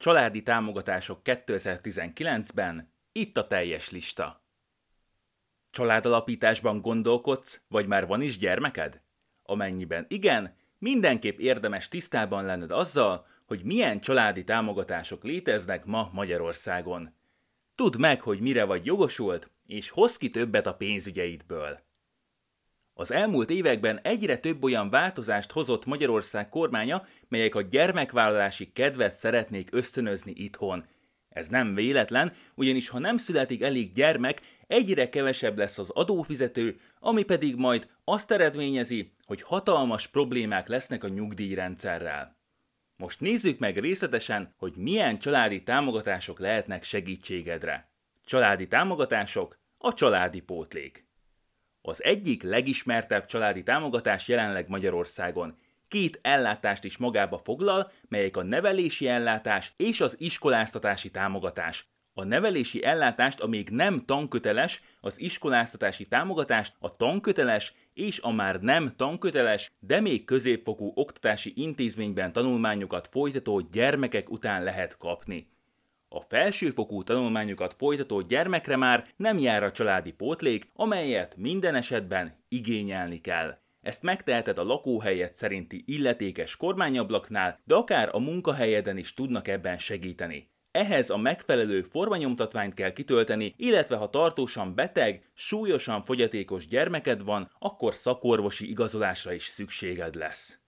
Családi támogatások 2019-ben, itt a teljes lista. Családalapításban gondolkodsz, vagy már van is gyermeked? Amennyiben igen, mindenképp érdemes tisztában lenned azzal, hogy milyen családi támogatások léteznek ma Magyarországon. Tudd meg, hogy mire vagy jogosult, és hozz ki többet a pénzügyeidből. Az elmúlt években egyre több olyan változást hozott Magyarország kormánya, melyek a gyermekvállalási kedvet szeretnék ösztönözni itthon. Ez nem véletlen, ugyanis ha nem születik elég gyermek, egyre kevesebb lesz az adófizető, ami pedig majd azt eredményezi, hogy hatalmas problémák lesznek a nyugdíjrendszerrel. Most nézzük meg részletesen, hogy milyen családi támogatások lehetnek segítségedre. Családi támogatások, a családi pótlék. Az egyik legismertebb családi támogatás jelenleg Magyarországon. Két ellátást is magába foglal, melyek a nevelési ellátás és az iskoláztatási támogatás. A nevelési ellátást a még nem tanköteles, az iskoláztatási támogatást a tanköteles és a már nem tanköteles, de még középfokú oktatási intézményben tanulmányokat folytató gyermekek után lehet kapni. A felsőfokú tanulmányokat folytató gyermekre már nem jár a családi pótlék, amelyet minden esetben igényelni kell. Ezt megteheted a lakóhelyet szerinti illetékes kormányablaknál, de akár a munkahelyeden is tudnak ebben segíteni. Ehhez a megfelelő formanyomtatványt kell kitölteni, illetve ha tartósan beteg, súlyosan fogyatékos gyermeked van, akkor szakorvosi igazolásra is szükséged lesz.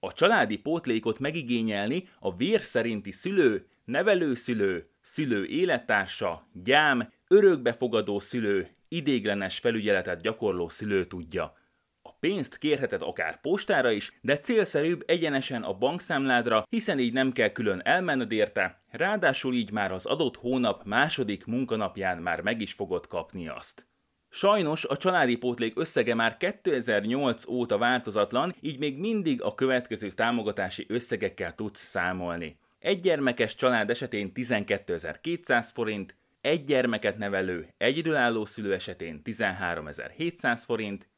A családi pótlékot megigényelni a vér szerinti szülő, nevelőszülő, szülő élettársa, gyám, örökbefogadó szülő, idéglenes felügyeletet gyakorló szülő tudja. A pénzt kérheted akár postára is, de célszerűbb egyenesen a bankszámládra, hiszen így nem kell külön elmenned érte, ráadásul így már az adott hónap második munkanapján már meg is fogod kapni azt. Sajnos a családi pótlék összege már 2008 óta változatlan, így még mindig a következő támogatási összegekkel tudsz számolni. Egy gyermekes család esetén 12.200 forint, egy gyermeket nevelő, egyedülálló szülő esetén 13.700 forint,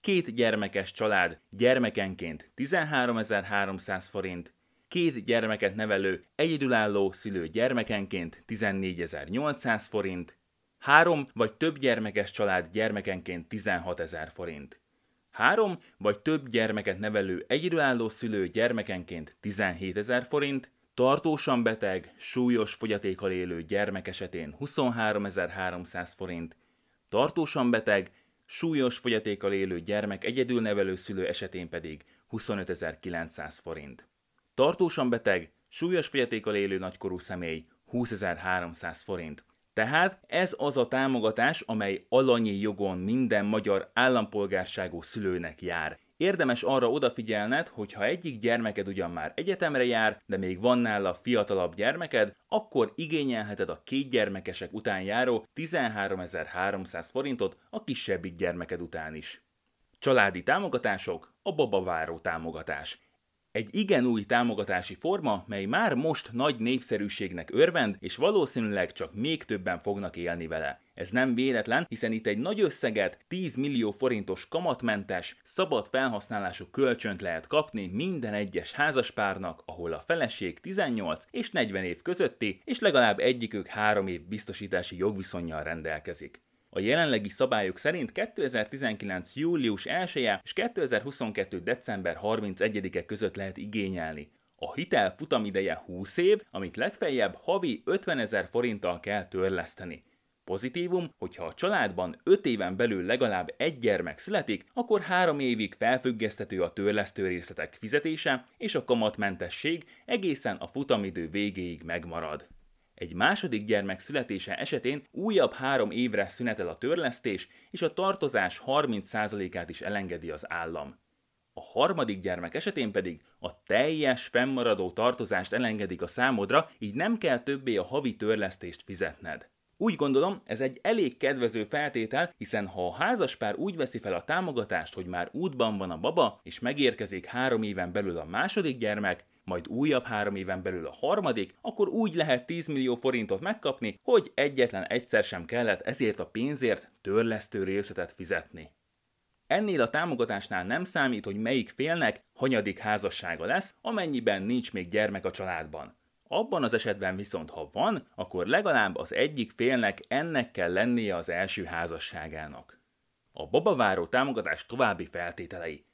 két gyermekes család gyermekenként 13.300 forint, két gyermeket nevelő, egyedülálló szülő gyermekenként 14.800 forint, három vagy több gyermekes család gyermekenként 16.000 forint. Három vagy több gyermeket nevelő egyedülálló szülő gyermekenként 17.000 forint, Tartósan beteg, súlyos fogyatékkal élő gyermek esetén 23.300 forint, tartósan beteg, súlyos fogyatékkal élő gyermek egyedülnevelő szülő esetén pedig 25.900 forint. Tartósan beteg, súlyos fogyatékkal élő nagykorú személy 20.300 forint. Tehát ez az a támogatás, amely alanyi jogon minden magyar állampolgárságú szülőnek jár. Érdemes arra odafigyelned, hogy ha egyik gyermeked ugyan már egyetemre jár, de még van nála fiatalabb gyermeked, akkor igényelheted a két gyermekesek után járó 13.300 forintot a kisebbik gyermeked után is. Családi támogatások, a babaváró támogatás. Egy igen új támogatási forma, mely már most nagy népszerűségnek örvend, és valószínűleg csak még többen fognak élni vele. Ez nem véletlen, hiszen itt egy nagy összeget, 10 millió forintos kamatmentes, szabad felhasználású kölcsönt lehet kapni minden egyes házaspárnak, ahol a feleség 18 és 40 év közötti, és legalább egyikük 3 év biztosítási jogviszonyjal rendelkezik. A jelenlegi szabályok szerint 2019. július 1 -e és 2022. december 31-e között lehet igényelni. A hitel futamideje 20 év, amit legfeljebb havi 50 ezer forinttal kell törleszteni. Pozitívum, hogyha a családban 5 éven belül legalább egy gyermek születik, akkor 3 évig felfüggesztető a törlesztő részletek fizetése, és a kamatmentesség egészen a futamidő végéig megmarad. Egy második gyermek születése esetén újabb három évre szünetel a törlesztés, és a tartozás 30%-át is elengedi az állam. A harmadik gyermek esetén pedig a teljes fennmaradó tartozást elengedik a számodra, így nem kell többé a havi törlesztést fizetned. Úgy gondolom, ez egy elég kedvező feltétel, hiszen ha a házaspár úgy veszi fel a támogatást, hogy már útban van a baba, és megérkezik három éven belül a második gyermek, majd újabb három éven belül a harmadik, akkor úgy lehet 10 millió forintot megkapni, hogy egyetlen egyszer sem kellett ezért a pénzért törlesztő részletet fizetni. Ennél a támogatásnál nem számít, hogy melyik félnek hanyadik házassága lesz, amennyiben nincs még gyermek a családban. Abban az esetben viszont, ha van, akkor legalább az egyik félnek ennek kell lennie az első házasságának. A babaváró támogatás további feltételei.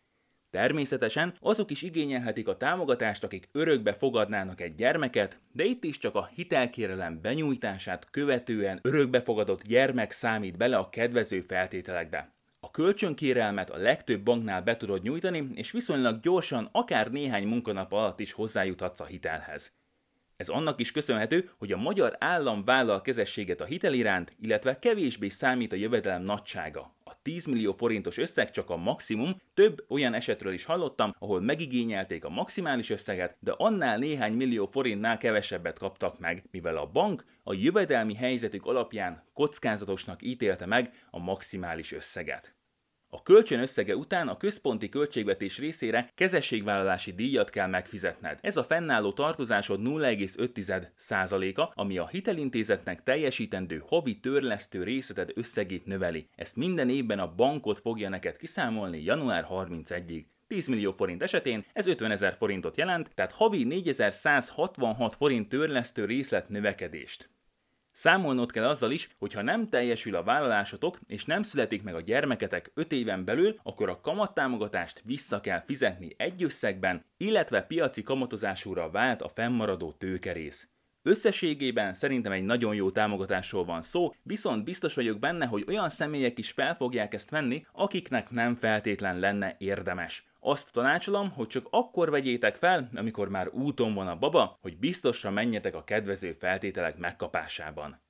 Természetesen azok is igényelhetik a támogatást, akik örökbe fogadnának egy gyermeket, de itt is csak a hitelkérelem benyújtását követően örökbefogadott gyermek számít bele a kedvező feltételekbe. A kölcsönkérelmet a legtöbb banknál be tudod nyújtani, és viszonylag gyorsan, akár néhány munkanap alatt is hozzájuthatsz a hitelhez. Ez annak is köszönhető, hogy a magyar állam vállal kezességet a hitel iránt, illetve kevésbé számít a jövedelem nagysága. A 10 millió forintos összeg csak a maximum, több olyan esetről is hallottam, ahol megigényelték a maximális összeget, de annál néhány millió forintnál kevesebbet kaptak meg, mivel a bank a jövedelmi helyzetük alapján kockázatosnak ítélte meg a maximális összeget. A kölcsön összege után a központi költségvetés részére kezességvállalási díjat kell megfizetned. Ez a fennálló tartozásod 0,5%-a, ami a hitelintézetnek teljesítendő havi törlesztő részleted összegét növeli. Ezt minden évben a bankot fogja neked kiszámolni január 31-ig. 10 millió forint esetén ez 50 ezer forintot jelent, tehát havi 4166 forint törlesztő részlet növekedést. Számolnod kell azzal is, hogy ha nem teljesül a vállalásotok, és nem születik meg a gyermeketek 5 éven belül, akkor a kamattámogatást vissza kell fizetni egy összegben, illetve piaci kamatozásúra vált a fennmaradó tőkerész. Összességében szerintem egy nagyon jó támogatásról van szó, viszont biztos vagyok benne, hogy olyan személyek is fel fogják ezt venni, akiknek nem feltétlen lenne érdemes. Azt tanácsolom, hogy csak akkor vegyétek fel, amikor már úton van a baba, hogy biztosra menjetek a kedvező feltételek megkapásában.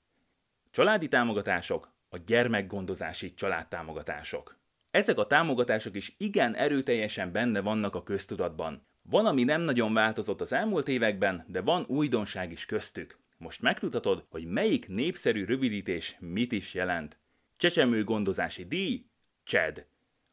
Családi támogatások, a gyermekgondozási családtámogatások. Ezek a támogatások is igen erőteljesen benne vannak a köztudatban. Van, ami nem nagyon változott az elmúlt években, de van újdonság is köztük. Most megtudhatod, hogy melyik népszerű rövidítés mit is jelent. Csecsemő gondozási díj, CSED.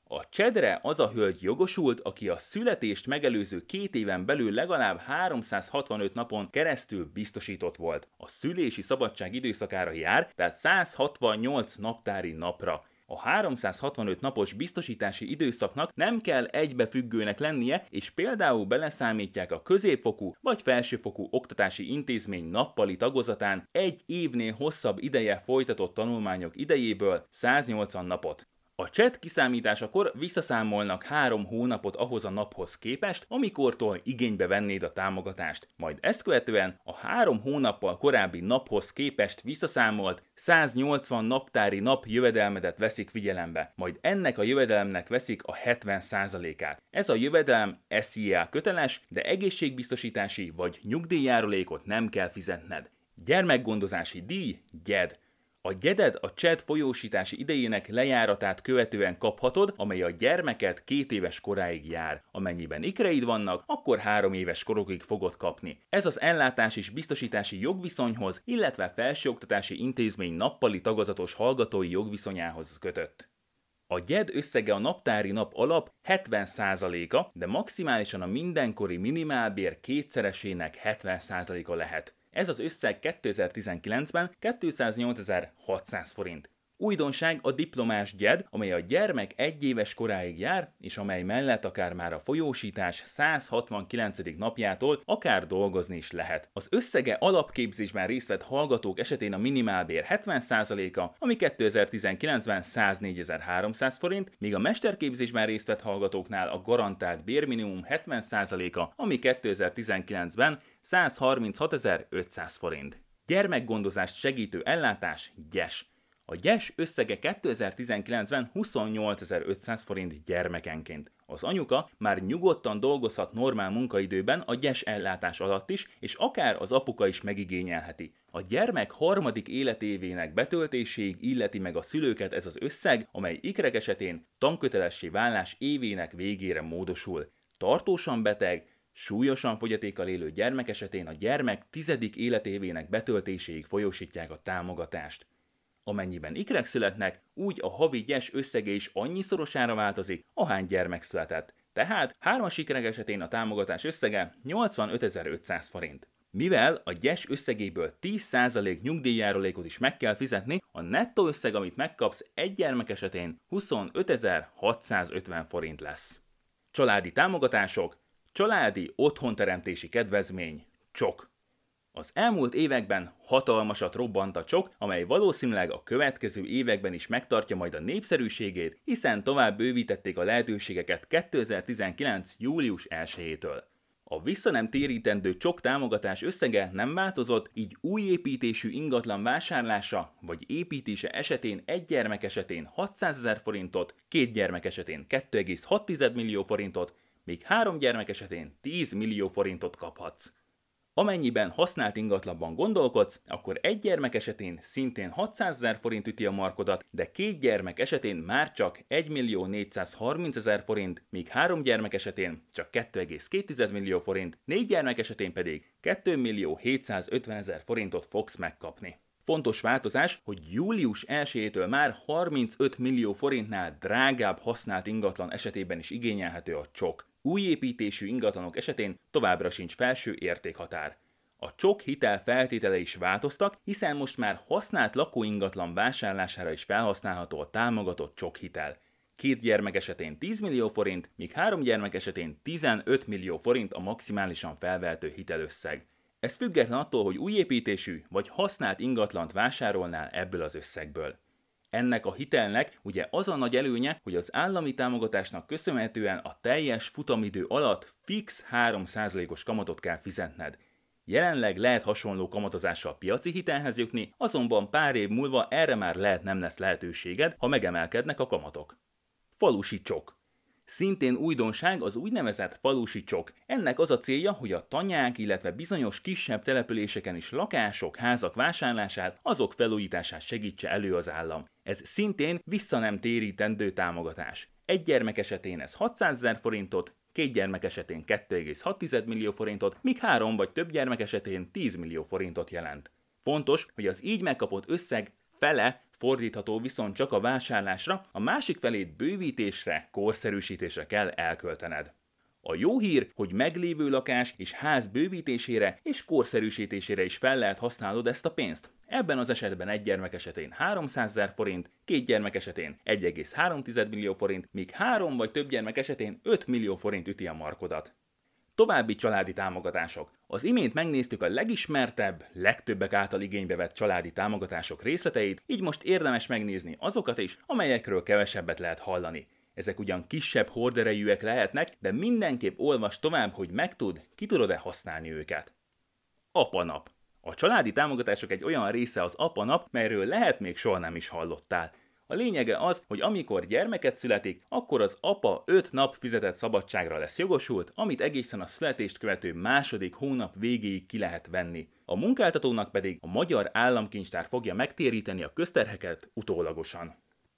A csedre az a hölgy jogosult, aki a születést megelőző két éven belül legalább 365 napon keresztül biztosított volt. A szülési szabadság időszakára jár, tehát 168 naptári napra. A 365 napos biztosítási időszaknak nem kell egybefüggőnek lennie, és például beleszámítják a középfokú vagy felsőfokú oktatási intézmény nappali tagozatán egy évnél hosszabb ideje folytatott tanulmányok idejéből 180 napot. A chat kiszámításakor visszaszámolnak három hónapot ahhoz a naphoz képest, amikortól igénybe vennéd a támogatást. Majd ezt követően a három hónappal korábbi naphoz képest visszaszámolt 180 naptári nap jövedelmedet veszik figyelembe, majd ennek a jövedelemnek veszik a 70%-át. Ez a jövedelem SZIA köteles, de egészségbiztosítási vagy nyugdíjjárulékot nem kell fizetned. Gyermekgondozási díj, GYED. A gyeded a cset folyósítási idejének lejáratát követően kaphatod, amely a gyermeket két éves koráig jár. Amennyiben ikreid vannak, akkor három éves korokig fogod kapni. Ez az ellátás és biztosítási jogviszonyhoz, illetve felsőoktatási intézmény nappali tagozatos hallgatói jogviszonyához kötött. A gyed összege a naptári nap alap 70%-a, de maximálisan a mindenkori minimálbér kétszeresének 70%-a lehet. Ez az összeg 2019-ben 208.600 forint. Újdonság a diplomás gyed, amely a gyermek egy éves koráig jár, és amely mellett akár már a folyósítás 169. napjától akár dolgozni is lehet. Az összege alapképzésben részt vett hallgatók esetén a minimálbér 70%-a, ami 2019-ben 104.300 forint, míg a mesterképzésben részt vett hallgatóknál a garantált bérminimum 70%-a, ami 2019-ben 136.500 forint. Gyermekgondozást segítő ellátás GYES. A gyes összege 2019-ben 28.500 forint gyermekenként. Az anyuka már nyugodtan dolgozhat normál munkaidőben a gyes ellátás alatt is, és akár az apuka is megigényelheti. A gyermek harmadik életévének betöltéséig illeti meg a szülőket ez az összeg, amely ikrek esetén tankötelessé válás évének végére módosul. Tartósan beteg, Súlyosan fogyatékkal élő gyermek esetén a gyermek tizedik életévének betöltéséig folyósítják a támogatást. Amennyiben ikrek születnek, úgy a havi gyes összege is annyiszorosára változik, ahány gyermek született. Tehát hármas ikrek esetén a támogatás összege 85.500 forint. Mivel a gyes összegéből 10% nyugdíjjárulékot is meg kell fizetni, a nettó összeg, amit megkapsz egy gyermek esetén 25.650 forint lesz. Családi támogatások, családi otthonteremtési kedvezmény, csok. Az elmúlt években hatalmasat robbant a csok, amely valószínűleg a következő években is megtartja majd a népszerűségét, hiszen tovább bővítették a lehetőségeket 2019. július 1-től. A vissza nem térítendő csok támogatás összege nem változott, így új építésű ingatlan vásárlása vagy építése esetén egy gyermek esetén 600 ezer forintot, két gyermek esetén 2,6 millió forintot, míg három gyermek esetén 10 millió forintot kaphatsz. Amennyiben használt ingatlanban gondolkodsz, akkor egy gyermek esetén szintén 600 ezer forint üti a markodat, de két gyermek esetén már csak 1 millió 430 ezer forint, míg három gyermek esetén csak 2,2 millió forint, négy gyermek esetén pedig 2 millió 750 ezer forintot fogsz megkapni. Fontos változás, hogy július 1-től már 35 millió forintnál drágább használt ingatlan esetében is igényelhető a csok. Új építésű ingatlanok esetén továbbra sincs felső értékhatár. A csok hitel feltétele is változtak, hiszen most már használt lakóingatlan vásárlására is felhasználható a támogatott csok hitel. Két gyermek esetén 10 millió forint, míg három gyermek esetén 15 millió forint a maximálisan felvehető hitelösszeg. Ez független attól, hogy új építésű vagy használt ingatlant vásárolnál ebből az összegből. Ennek a hitelnek ugye az a nagy előnye, hogy az állami támogatásnak köszönhetően a teljes futamidő alatt fix 3%-os kamatot kell fizetned. Jelenleg lehet hasonló kamatozással piaci hitelhez jutni, azonban pár év múlva erre már lehet nem lesz lehetőséged, ha megemelkednek a kamatok. Falusi csok. Szintén újdonság az úgynevezett falusi csok. Ennek az a célja, hogy a tanyák, illetve bizonyos kisebb településeken is lakások, házak vásárlását, azok felújítását segítse elő az állam. Ez szintén vissza nem térítendő támogatás. Egy gyermek esetén ez 600 ezer forintot, két gyermek esetén 2,6 millió forintot, míg három vagy több gyermek esetén 10 millió forintot jelent. Fontos, hogy az így megkapott összeg fele fordítható viszont csak a vásárlásra, a másik felét bővítésre, korszerűsítésre kell elköltened. A jó hír, hogy meglévő lakás és ház bővítésére és korszerűsítésére is fel lehet használnod ezt a pénzt. Ebben az esetben egy gyermek esetén 300 ezer forint, két gyermek esetén 1,3 millió forint, míg három vagy több gyermek esetén 5 millió forint üti a markodat. További családi támogatások. Az imént megnéztük a legismertebb, legtöbbek által igénybe vett családi támogatások részleteit, így most érdemes megnézni azokat is, amelyekről kevesebbet lehet hallani. Ezek ugyan kisebb horderejűek lehetnek, de mindenképp olvas tovább, hogy megtud, ki tudod-e használni őket. Apanap. A családi támogatások egy olyan része az apanap, melyről lehet még soha nem is hallottál. A lényege az, hogy amikor gyermeket születik, akkor az apa 5 nap fizetett szabadságra lesz jogosult, amit egészen a születést követő második hónap végéig ki lehet venni. A munkáltatónak pedig a magyar államkincstár fogja megtéríteni a közterheket utólagosan.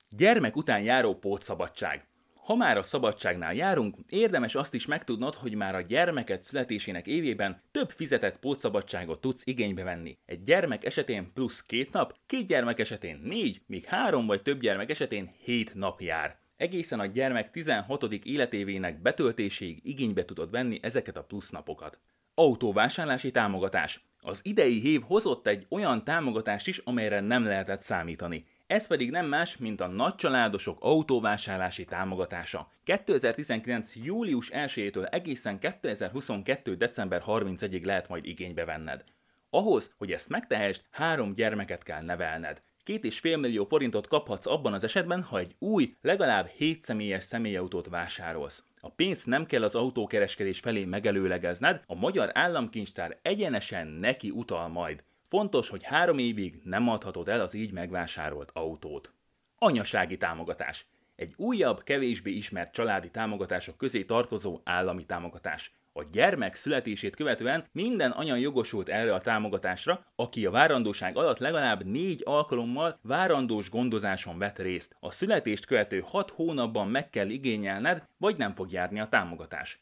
Gyermek után járó pótszabadság. Ha már a szabadságnál járunk, érdemes azt is megtudnod, hogy már a gyermeket születésének évében több fizetett pótszabadságot tudsz igénybe venni. Egy gyermek esetén plusz két nap, két gyermek esetén négy, míg három vagy több gyermek esetén hét nap jár. Egészen a gyermek 16. életévének betöltéséig igénybe tudod venni ezeket a plusz napokat. Autóvásárlási támogatás. Az idei év hozott egy olyan támogatást is, amelyre nem lehetett számítani. Ez pedig nem más, mint a nagycsaládosok autóvásárlási támogatása. 2019. július 1-től egészen 2022. december 31-ig lehet majd igénybe venned. Ahhoz, hogy ezt megtehessd, három gyermeket kell nevelned. Két és fél millió forintot kaphatsz abban az esetben, ha egy új, legalább 7 személyes személyautót vásárolsz. A pénzt nem kell az autókereskedés felé megelőlegezned, a magyar államkincstár egyenesen neki utal majd. Fontos, hogy három évig nem adhatod el az így megvásárolt autót. Anyasági támogatás. Egy újabb, kevésbé ismert családi támogatások közé tartozó állami támogatás. A gyermek születését követően minden anya jogosult erre a támogatásra, aki a várandóság alatt legalább négy alkalommal várandós gondozáson vett részt. A születést követő hat hónapban meg kell igényelned, vagy nem fog járni a támogatás.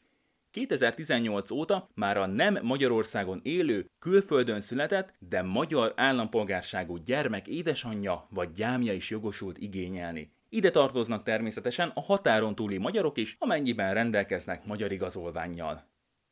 2018 óta már a nem Magyarországon élő, külföldön született, de magyar állampolgárságú gyermek édesanyja vagy gyámja is jogosult igényelni. Ide tartoznak természetesen a határon túli magyarok is, amennyiben rendelkeznek magyar igazolványjal.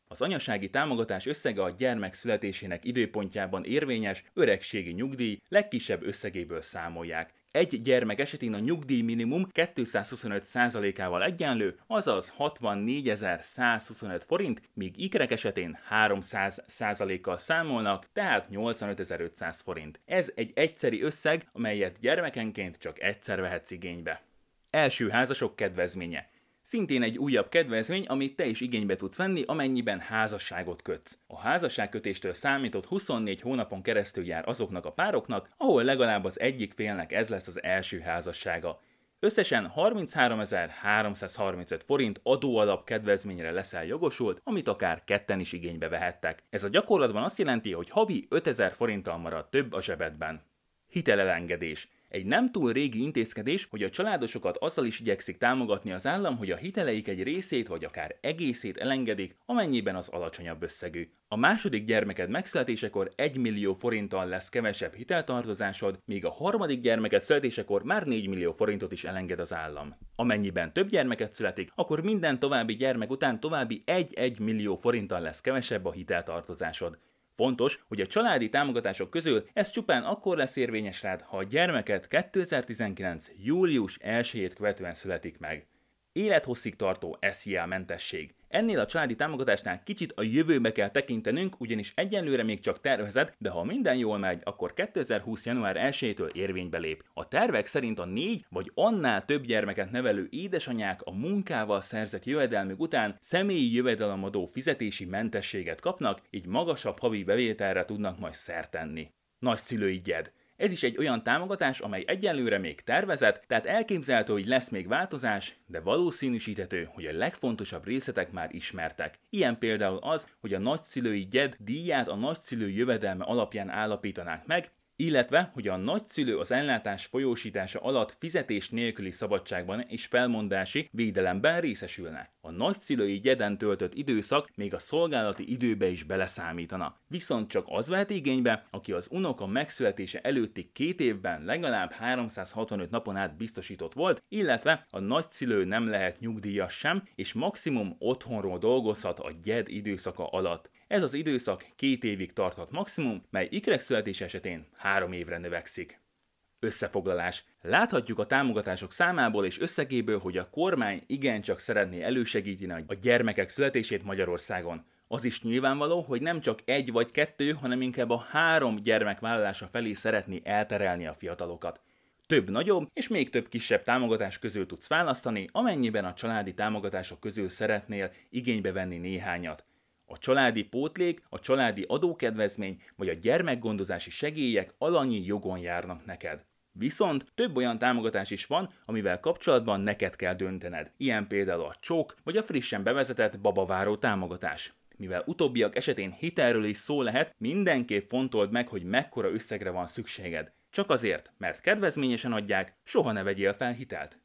Az anyasági támogatás összege a gyermek születésének időpontjában érvényes öregségi nyugdíj legkisebb összegéből számolják. Egy gyermek esetén a nyugdíj minimum 225%-ával egyenlő, azaz 64.125 forint, míg ikrek esetén 300%-kal számolnak, tehát 85.500 forint. Ez egy egyszeri összeg, amelyet gyermekenként csak egyszer vehetsz igénybe. Első házasok kedvezménye. Szintén egy újabb kedvezmény, amit te is igénybe tudsz venni, amennyiben házasságot kötsz. A házasságkötéstől számított 24 hónapon keresztül jár azoknak a pároknak, ahol legalább az egyik félnek ez lesz az első házassága. Összesen 33.335 forint adóalap kedvezményre leszel jogosult, amit akár ketten is igénybe vehettek. Ez a gyakorlatban azt jelenti, hogy havi 5000 forinttal marad több a zsebedben. Hitelelengedés. Egy nem túl régi intézkedés, hogy a családosokat azzal is igyekszik támogatni az állam, hogy a hiteleik egy részét vagy akár egészét elengedik, amennyiben az alacsonyabb összegű. A második gyermeked megszületésekor 1 millió forinttal lesz kevesebb hiteltartozásod, míg a harmadik gyermeked születésekor már 4 millió forintot is elenged az állam. Amennyiben több gyermeket születik, akkor minden további gyermek után további 1-1 millió forinttal lesz kevesebb a hiteltartozásod. Fontos, hogy a családi támogatások közül ez csupán akkor lesz érvényes rád, ha a gyermeket 2019. július 1-ét követően születik meg. Élethosszig tartó SZIA mentesség. Ennél a családi támogatásnál kicsit a jövőbe kell tekintenünk, ugyanis egyenlőre még csak tervezett, de ha minden jól megy, akkor 2020. január 1-től érvénybe lép. A tervek szerint a négy vagy annál több gyermeket nevelő édesanyák a munkával szerzett jövedelmük után személyi jövedelemadó fizetési mentességet kapnak, így magasabb havi bevételre tudnak majd szertenni. Nagyszülői gyed. Ez is egy olyan támogatás, amely egyenlőre még tervezett, tehát elképzelhető, hogy lesz még változás, de valószínűsíthető, hogy a legfontosabb részletek már ismertek. Ilyen például az, hogy a nagyszülői gyed díját a nagyszülő jövedelme alapján állapítanák meg, illetve, hogy a nagyszülő az ellátás folyósítása alatt fizetés nélküli szabadságban és felmondási védelemben részesülne. A nagyszülői gyeden töltött időszak még a szolgálati időbe is beleszámítana. Viszont csak az vehet igénybe, aki az unoka megszületése előtti két évben legalább 365 napon át biztosított volt, illetve a nagyszülő nem lehet nyugdíjas sem, és maximum otthonról dolgozhat a gyed időszaka alatt. Ez az időszak két évig tarthat maximum, mely ikrek születés esetén három évre növekszik. Összefoglalás. Láthatjuk a támogatások számából és összegéből, hogy a kormány igencsak szeretné elősegíteni a gyermekek születését Magyarországon. Az is nyilvánvaló, hogy nem csak egy vagy kettő, hanem inkább a három gyermek vállalása felé szeretné elterelni a fiatalokat. Több nagyobb és még több kisebb támogatás közül tudsz választani, amennyiben a családi támogatások közül szeretnél igénybe venni néhányat. A családi pótlék, a családi adókedvezmény vagy a gyermekgondozási segélyek alanyi jogon járnak neked. Viszont több olyan támogatás is van, amivel kapcsolatban neked kell döntened. Ilyen például a csók vagy a frissen bevezetett babaváró támogatás. Mivel utóbbiak esetén hitelről is szó lehet, mindenképp fontold meg, hogy mekkora összegre van szükséged. Csak azért, mert kedvezményesen adják, soha ne vegyél fel hitelt.